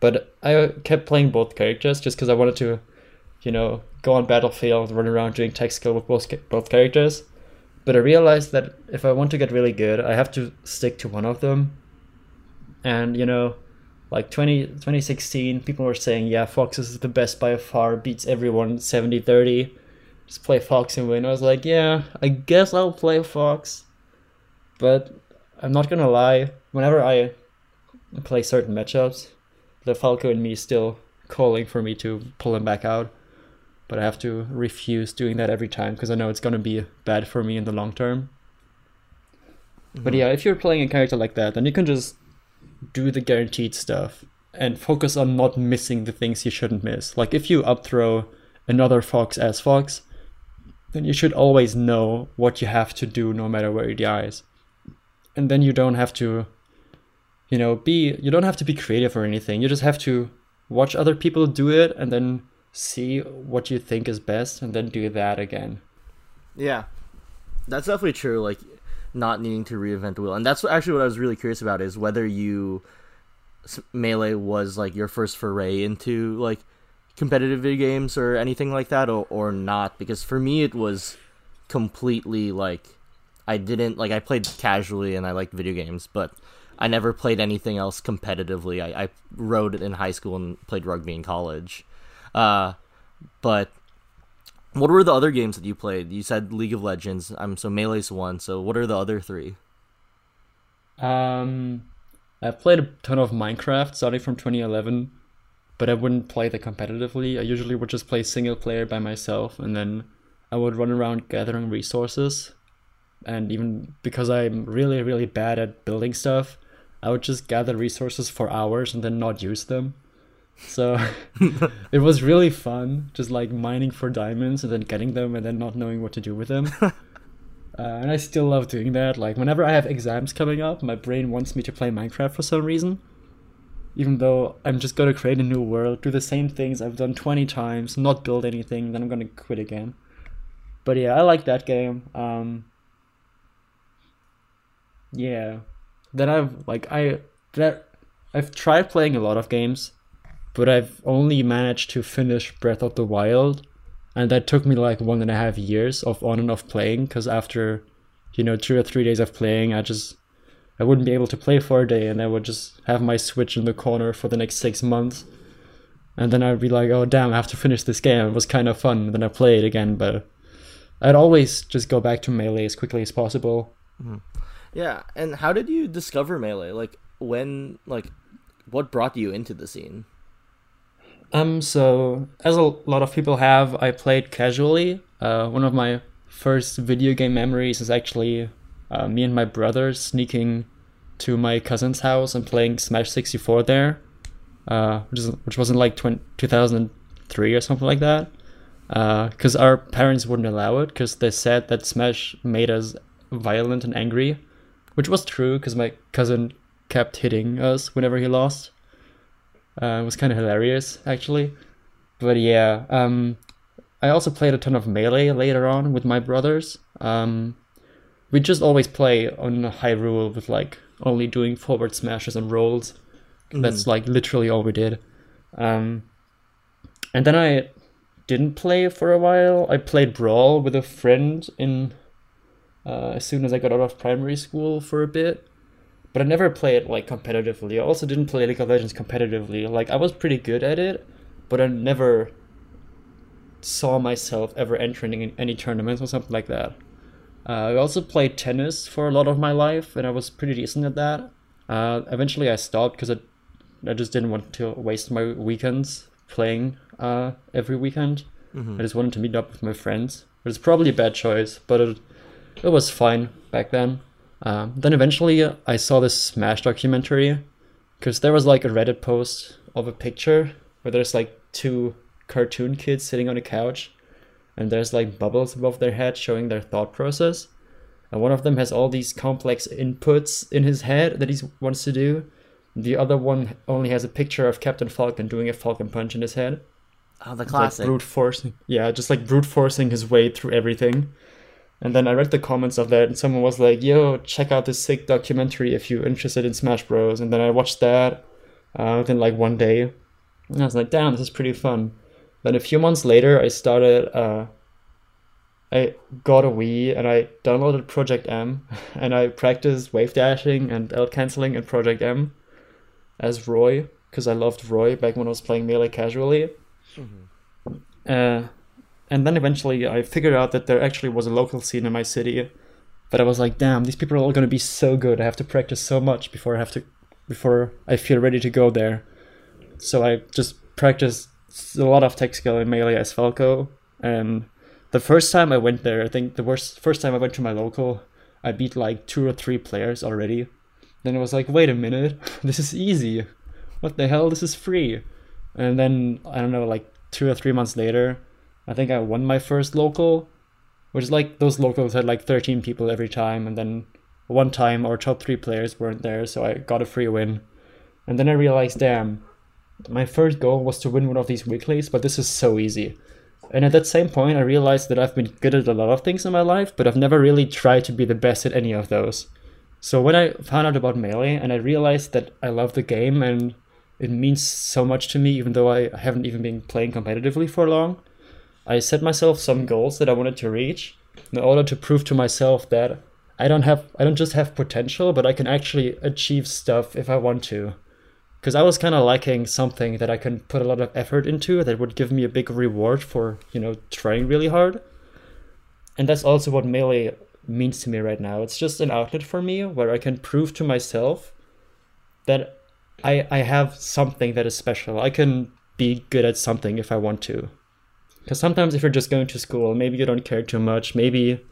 but I kept playing both characters just because I wanted to, you know, go on battlefield, run around doing tech skill with both both characters. But I realized that if I want to get really good, I have to stick to one of them. And you know, like 20, 2016, people were saying, yeah, Fox is the best by far, beats everyone 70 30. Just play Fox and win. I was like, yeah, I guess I'll play Fox. But I'm not gonna lie, whenever I play certain matchups, the Falco in me is still calling for me to pull him back out. But I have to refuse doing that every time because I know it's going to be bad for me in the long term. Mm-hmm. But yeah, if you're playing a character like that, then you can just do the guaranteed stuff and focus on not missing the things you shouldn't miss. Like if you up throw another fox as fox, then you should always know what you have to do no matter where he dies. And then you don't have to you know, be you don't have to be creative or anything. You just have to watch other people do it and then see what you think is best and then do that again. Yeah. That's definitely true like not needing to reinvent the wheel. And that's actually what I was really curious about is whether you melee was like your first foray into like competitive video games or anything like that, or or not? Because for me, it was completely like I didn't like I played casually and I liked video games, but I never played anything else competitively. I, I rode in high school and played rugby in college. Uh, but what were the other games that you played? You said League of Legends. I'm so Melee's one. So what are the other three? Um, I played a ton of Minecraft starting from 2011, but I wouldn't play that competitively. I usually would just play single player by myself, and then I would run around gathering resources. And even because I'm really, really bad at building stuff, I would just gather resources for hours and then not use them. So it was really fun, just like mining for diamonds and then getting them and then not knowing what to do with them. uh, and I still love doing that. Like whenever I have exams coming up, my brain wants me to play Minecraft for some reason. Even though I'm just gonna create a new world, do the same things I've done 20 times, not build anything, then I'm gonna quit again. But yeah, I like that game. Um, yeah. Then I've like I that I've tried playing a lot of games but I've only managed to finish Breath of the Wild, and that took me like one and a half years of on and off playing. Because after, you know, two or three days of playing, I just I wouldn't be able to play for a day, and I would just have my Switch in the corner for the next six months, and then I'd be like, oh damn, I have to finish this game. It was kind of fun. And then I play it again, but I'd always just go back to melee as quickly as possible. Mm-hmm. Yeah, and how did you discover melee? Like when, like, what brought you into the scene? Um, so as a lot of people have, I played casually. Uh, one of my first video game memories is actually uh, me and my brother sneaking to my cousin's house and playing Smash 64 there, uh, which, is, which was in like 20, 2003 or something like that. Because uh, our parents wouldn't allow it because they said that Smash made us violent and angry, which was true because my cousin kept hitting us whenever he lost. Uh, it was kind of hilarious, actually. But yeah, um, I also played a ton of Melee later on with my brothers. Um, we just always play on Hyrule with like only doing forward smashes and rolls. Mm. That's like literally all we did. Um, and then I didn't play for a while. I played Brawl with a friend in uh, as soon as I got out of primary school for a bit but I never played like competitively. I also didn't play League of Legends competitively. Like I was pretty good at it, but I never saw myself ever entering in any tournaments or something like that. Uh, I also played tennis for a lot of my life, and I was pretty decent at that. Uh, eventually, I stopped because I, I just didn't want to waste my weekends playing uh, every weekend. Mm-hmm. I just wanted to meet up with my friends. It was probably a bad choice, but it, it was fine back then. Um, then eventually I saw this Smash documentary because there was like a Reddit post of a picture where there's like two cartoon kids sitting on a couch and there's like bubbles above their head showing their thought process. And one of them has all these complex inputs in his head that he wants to do. The other one only has a picture of Captain Falcon doing a Falcon punch in his head. Oh, the classic. Like brute forcing. Yeah, just like brute forcing his way through everything. And then I read the comments of that, and someone was like, "Yo, check out this sick documentary if you're interested in Smash Bros." And then I watched that uh, within like one day, and I was like, "Damn, this is pretty fun." Then a few months later, I started. Uh, I got a Wii and I downloaded Project M, and I practiced wave dashing and L canceling in Project M as Roy because I loved Roy back when I was playing Melee casually. Mm-hmm. Uh, and then eventually I figured out that there actually was a local scene in my city. But I was like, damn, these people are all gonna be so good. I have to practice so much before I have to, before I feel ready to go there. So I just practiced a lot of tech skill in melee as Falco. And the first time I went there, I think the worst first time I went to my local, I beat like two or three players already. Then I was like, wait a minute, this is easy. What the hell? This is free. And then I don't know, like two or three months later, I think I won my first local, which is like those locals had like 13 people every time, and then one time our top three players weren't there, so I got a free win. And then I realized, damn, my first goal was to win one of these weeklies, but this is so easy. And at that same point, I realized that I've been good at a lot of things in my life, but I've never really tried to be the best at any of those. So when I found out about Melee and I realized that I love the game and it means so much to me, even though I haven't even been playing competitively for long, I set myself some hmm. goals that I wanted to reach in order to prove to myself that I don't have I don't just have potential, but I can actually achieve stuff if I want to. Because I was kind of lacking something that I can put a lot of effort into that would give me a big reward for you know trying really hard. And that's also what melee means to me right now. It's just an outlet for me where I can prove to myself that I I have something that is special. I can be good at something if I want to. Because sometimes if you're just going to school, maybe you don't care too much. Maybe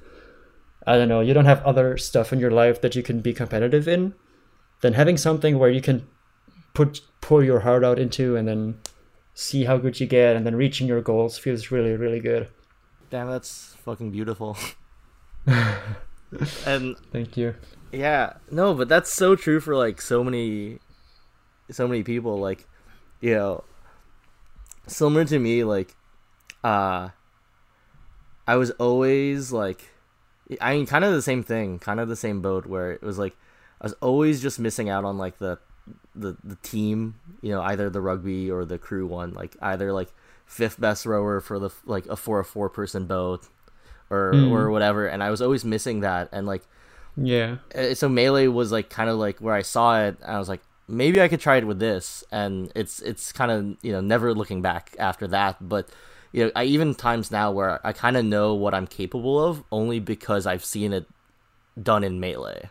I don't know, you don't have other stuff in your life that you can be competitive in. Then having something where you can put pour your heart out into and then see how good you get and then reaching your goals feels really really good. Damn, that's fucking beautiful. and thank you. Yeah, no, but that's so true for like so many, so many people. Like, you know, similar to me, like, uh, I was always like, I mean, kind of the same thing, kind of the same boat where it was like, I was always just missing out on like the, the the team, you know, either the rugby or the crew one, like either like fifth best rower for the like a four four person boat or mm. or whatever and i was always missing that and like yeah eh, so melee was like kind of like where i saw it i was like maybe i could try it with this and it's it's kind of you know never looking back after that but you know i even times now where i kind of know what i'm capable of only because i've seen it done in melee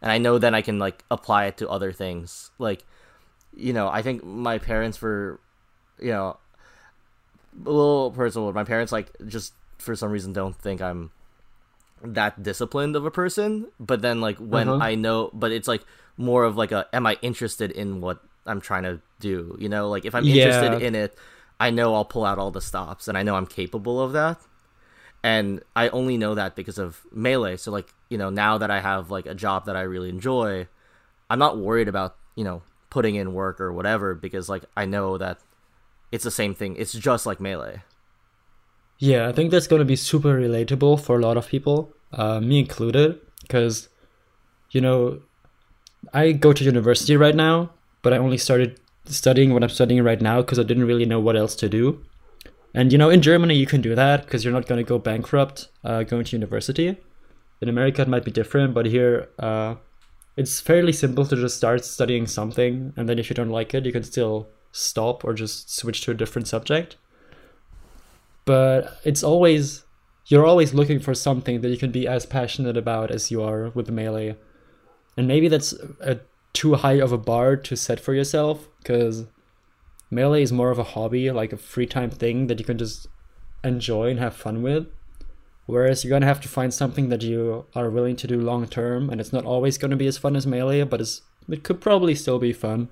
and i know then i can like apply it to other things like you know i think my parents were you know a little personal. My parents like just for some reason don't think I'm that disciplined of a person. But then like when uh-huh. I know, but it's like more of like a am I interested in what I'm trying to do? You know, like if I'm yeah. interested in it, I know I'll pull out all the stops, and I know I'm capable of that. And I only know that because of melee. So like you know now that I have like a job that I really enjoy, I'm not worried about you know putting in work or whatever because like I know that it's the same thing. It's just like melee. Yeah, I think that's going to be super relatable for a lot of people, uh, me included, because, you know, I go to university right now, but I only started studying what I'm studying right now because I didn't really know what else to do. And, you know, in Germany, you can do that because you're not going to go bankrupt uh, going to university. In America, it might be different, but here, uh, it's fairly simple to just start studying something, and then if you don't like it, you can still stop or just switch to a different subject. But it's always you're always looking for something that you can be as passionate about as you are with melee. And maybe that's a too high of a bar to set for yourself because melee is more of a hobby, like a free time thing that you can just enjoy and have fun with. Whereas you're gonna have to find something that you are willing to do long term, and it's not always gonna be as fun as melee, but it could probably still be fun.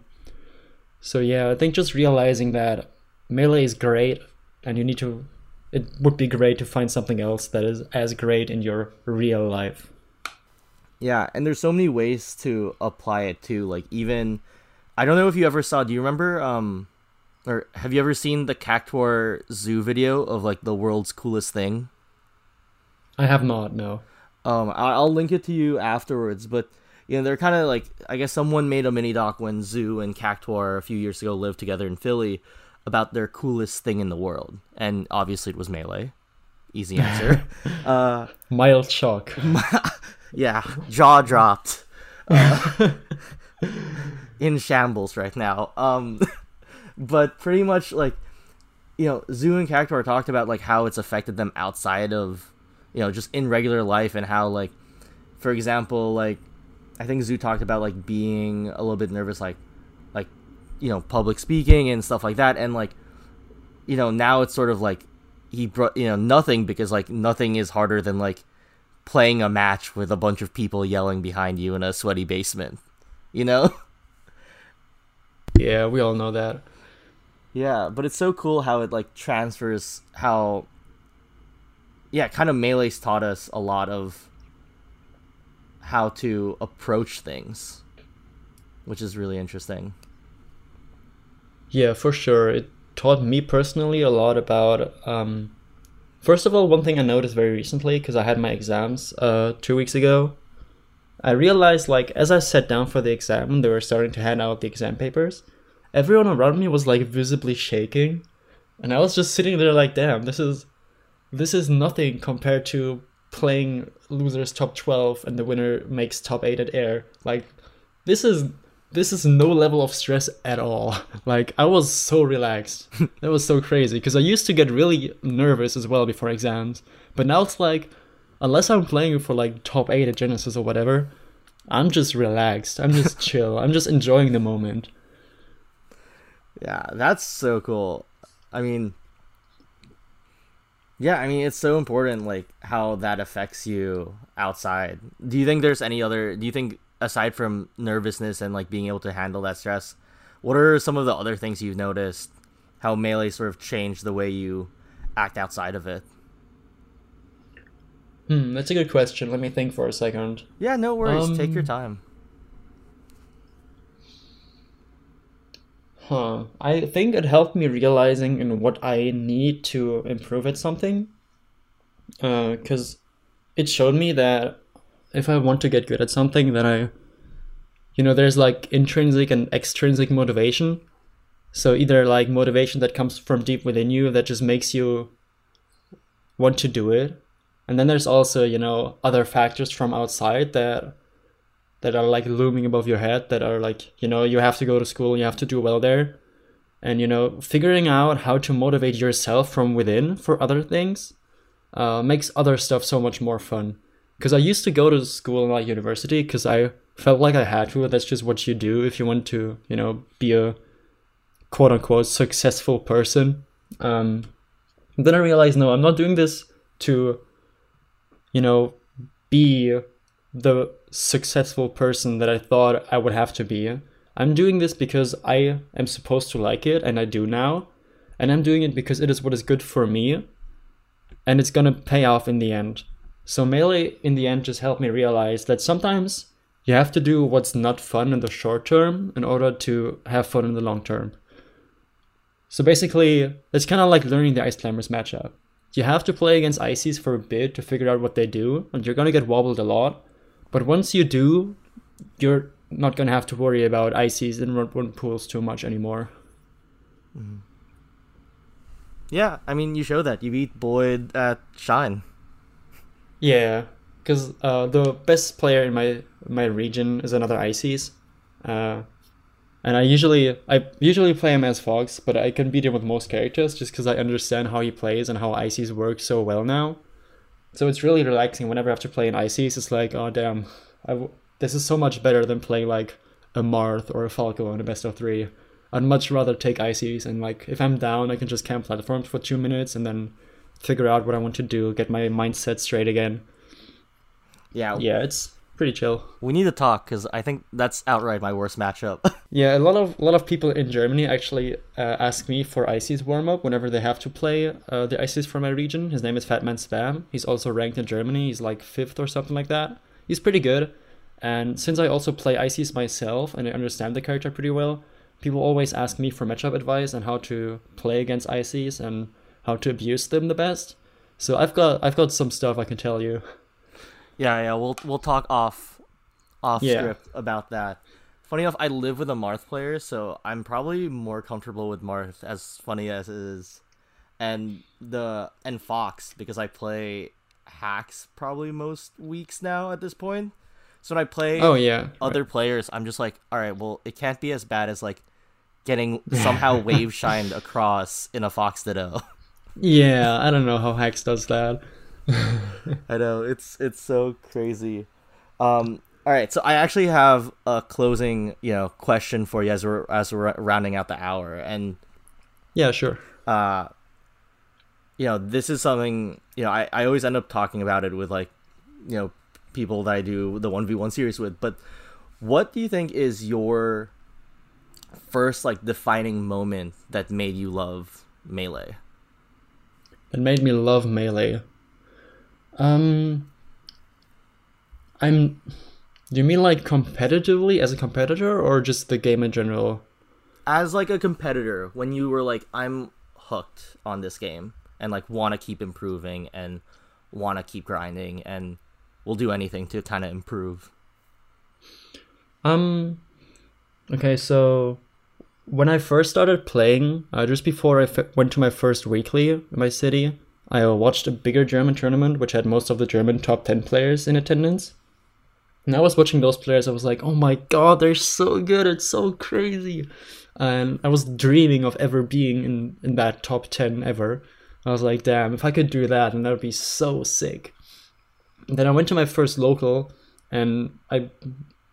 So yeah, I think just realizing that melee is great and you need to it would be great to find something else that is as great in your real life. Yeah, and there's so many ways to apply it too. Like even I don't know if you ever saw, do you remember um or have you ever seen the Cactuar zoo video of like the world's coolest thing? I have not, no. Um I'll link it to you afterwards, but you know, they're kind of like I guess someone made a mini doc when Zoo and Cactuar a few years ago lived together in Philly about their coolest thing in the world, and obviously it was melee. Easy answer. uh, Mild shock. yeah, jaw dropped. Uh, in shambles right now. Um, but pretty much like, you know, Zoo and Cactuar talked about like how it's affected them outside of, you know, just in regular life and how like, for example, like I think Zoo talked about like being a little bit nervous, like like you know public speaking and stuff like that, and like you know now it's sort of like he brought you know nothing because like nothing is harder than like playing a match with a bunch of people yelling behind you in a sweaty basement, you know. Yeah, we all know that. Yeah, but it's so cool how it like transfers how yeah, kind of melee's taught us a lot of how to approach things, which is really interesting. Yeah, for sure. It taught me personally a lot about. Um, first of all, one thing I noticed very recently because I had my exams uh, two weeks ago, I realized like as I sat down for the exam they were starting to hand out the exam papers, everyone around me was like visibly shaking. And I was just sitting there like, damn, this is this is nothing compared to playing losers top 12 and the winner makes top 8 at air. Like this is this is no level of stress at all. Like I was so relaxed. that was so crazy because I used to get really nervous as well before exams. But now it's like unless I'm playing for like top 8 at Genesis or whatever, I'm just relaxed. I'm just chill. I'm just enjoying the moment. Yeah, that's so cool. I mean, yeah, I mean it's so important like how that affects you outside. Do you think there's any other do you think aside from nervousness and like being able to handle that stress, what are some of the other things you've noticed how melee sort of changed the way you act outside of it? Hmm, that's a good question. Let me think for a second. Yeah, no worries. Take your Um, time. Huh. I think it helped me realizing in what I need to improve at something. Because it showed me that if I want to get good at something, then I, you know, there's like intrinsic and extrinsic motivation. So either like motivation that comes from deep within you that just makes you want to do it. And then there's also, you know, other factors from outside that that are like looming above your head that are like you know you have to go to school you have to do well there and you know figuring out how to motivate yourself from within for other things uh, makes other stuff so much more fun because i used to go to school and like university because i felt like i had to that's just what you do if you want to you know be a quote unquote successful person um, then i realized no i'm not doing this to you know be the successful person that I thought I would have to be. I'm doing this because I am supposed to like it, and I do now. And I'm doing it because it is what is good for me, and it's gonna pay off in the end. So, Melee in the end just helped me realize that sometimes you have to do what's not fun in the short term in order to have fun in the long term. So, basically, it's kind of like learning the Ice Climbers matchup. You have to play against Ices for a bit to figure out what they do, and you're gonna get wobbled a lot. But once you do, you're not gonna have to worry about ICs and run, run pools too much anymore. Mm-hmm. Yeah, I mean you show that. You beat Boyd at Shine. Yeah, because uh, the best player in my my region is another ICs, uh, and I usually I usually play him as Fox, but I can beat him with most characters just because I understand how he plays and how ICs work so well now. So it's really relaxing whenever I have to play an ICs. It's like, oh damn, this is so much better than playing like a Marth or a Falco in a best of three. I'd much rather take ICs and like if I'm down, I can just camp platforms for two minutes and then figure out what I want to do, get my mindset straight again. Yeah, Yeah, it's pretty chill. we need to talk because I think that's outright my worst matchup. Yeah, a lot of a lot of people in Germany actually uh, ask me for ICs warm up whenever they have to play uh, the ICs for my region. His name is Fatman Spam. He's also ranked in Germany. He's like fifth or something like that. He's pretty good. And since I also play ICs myself and I understand the character pretty well, people always ask me for matchup advice and how to play against ICs and how to abuse them the best. So I've got I've got some stuff I can tell you. yeah, yeah, we'll we'll talk off off Yeah. script about that. Funny enough, I live with a Marth player, so I'm probably more comfortable with Marth, as funny as it is, and the and Fox because I play Hax probably most weeks now at this point. So when I play Oh yeah. other players, I'm just like, all right, well, it can't be as bad as like getting somehow wave shined across in a Fox Ditto. Yeah, I don't know how Hax does that. I know it's it's so crazy. Um, all right, so I actually have a closing, you know, question for you as we're as we're rounding out the hour, and Yeah, sure. uh, you know, this is something you know I I always end up talking about it with like, you know, people that I do the one v one series with. But what do you think is your first like defining moment that made you love melee? It made me love melee. Um, I'm. Do you mean like competitively as a competitor, or just the game in general? as like a competitor when you were like i'm hooked on this game and like want to keep improving and want to keep grinding and will do anything to kind of improve Um, okay, so when I first started playing, uh, just before I f- went to my first weekly in my city, I watched a bigger German tournament which had most of the German top 10 players in attendance. And I was watching those players, I was like, oh my god, they're so good, it's so crazy. And I was dreaming of ever being in, in that top 10 ever. I was like, damn, if I could do that, then that would be so sick. And then I went to my first local and I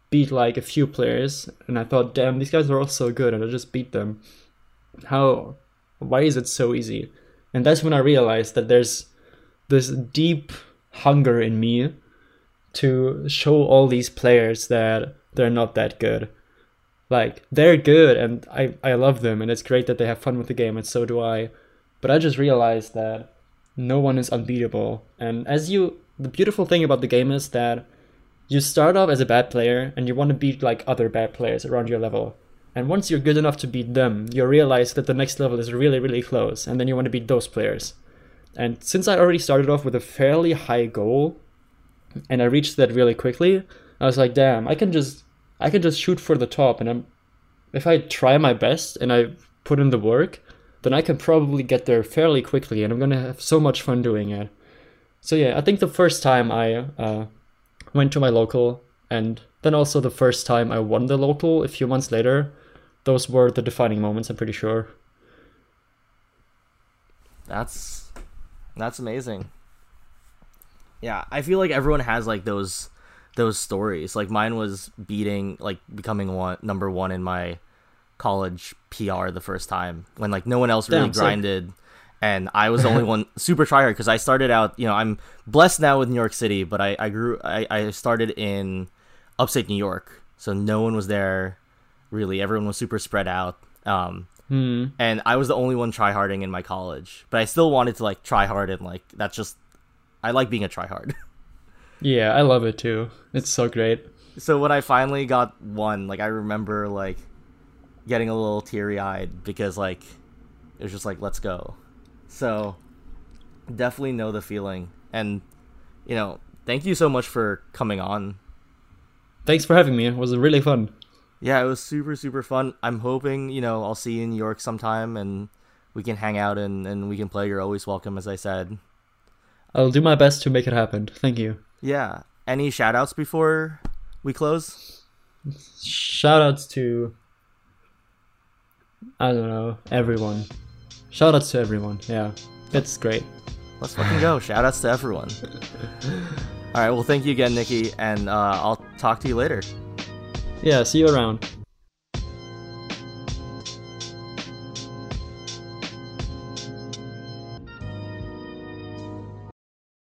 beat like a few players and I thought, damn, these guys are all so good and I just beat them. How why is it so easy? And that's when I realized that there's this deep hunger in me to show all these players that they're not that good. Like they're good and I, I love them and it's great that they have fun with the game and so do I. But I just realized that no one is unbeatable. And as you the beautiful thing about the game is that you start off as a bad player and you want to beat like other bad players around your level. And once you're good enough to beat them, you realize that the next level is really, really close, and then you want to beat those players. And since I already started off with a fairly high goal, and I reached that really quickly, I was like, damn, I can just I can just shoot for the top and I'm if I try my best and I put in the work, then I can probably get there fairly quickly and I'm gonna have so much fun doing it. So yeah, I think the first time I uh, went to my local, and then also the first time I won the local a few months later. Those were the defining moments, I'm pretty sure. That's that's amazing. Yeah, I feel like everyone has like those those stories. Like mine was beating like becoming one number 1 in my college PR the first time when like no one else really Damn, grinded. And I was the only one super tryhard because I started out. You know, I'm blessed now with New York City, but I I grew I, I started in upstate New York, so no one was there really. Everyone was super spread out. Um, hmm. and I was the only one tryharding in my college, but I still wanted to like try hard and like that's just I like being a tryhard. yeah, I love it too. It's so great. So when I finally got one, like I remember like getting a little teary eyed because like it was just like let's go so definitely know the feeling. And, you know, thank you so much for coming on. Thanks for having me. It was really fun. Yeah, it was super, super fun. I'm hoping, you know, I'll see you in New York sometime and we can hang out and, and we can play. You're always welcome, as I said. I'll do my best to make it happen. Thank you. Yeah. Any shout outs before we close? Shout outs to, I don't know, everyone. Shout outs to everyone. Yeah, it's great. Let's fucking go. Shout outs to everyone. All right. Well, thank you again, Nicki, and uh, I'll talk to you later. Yeah. See you around.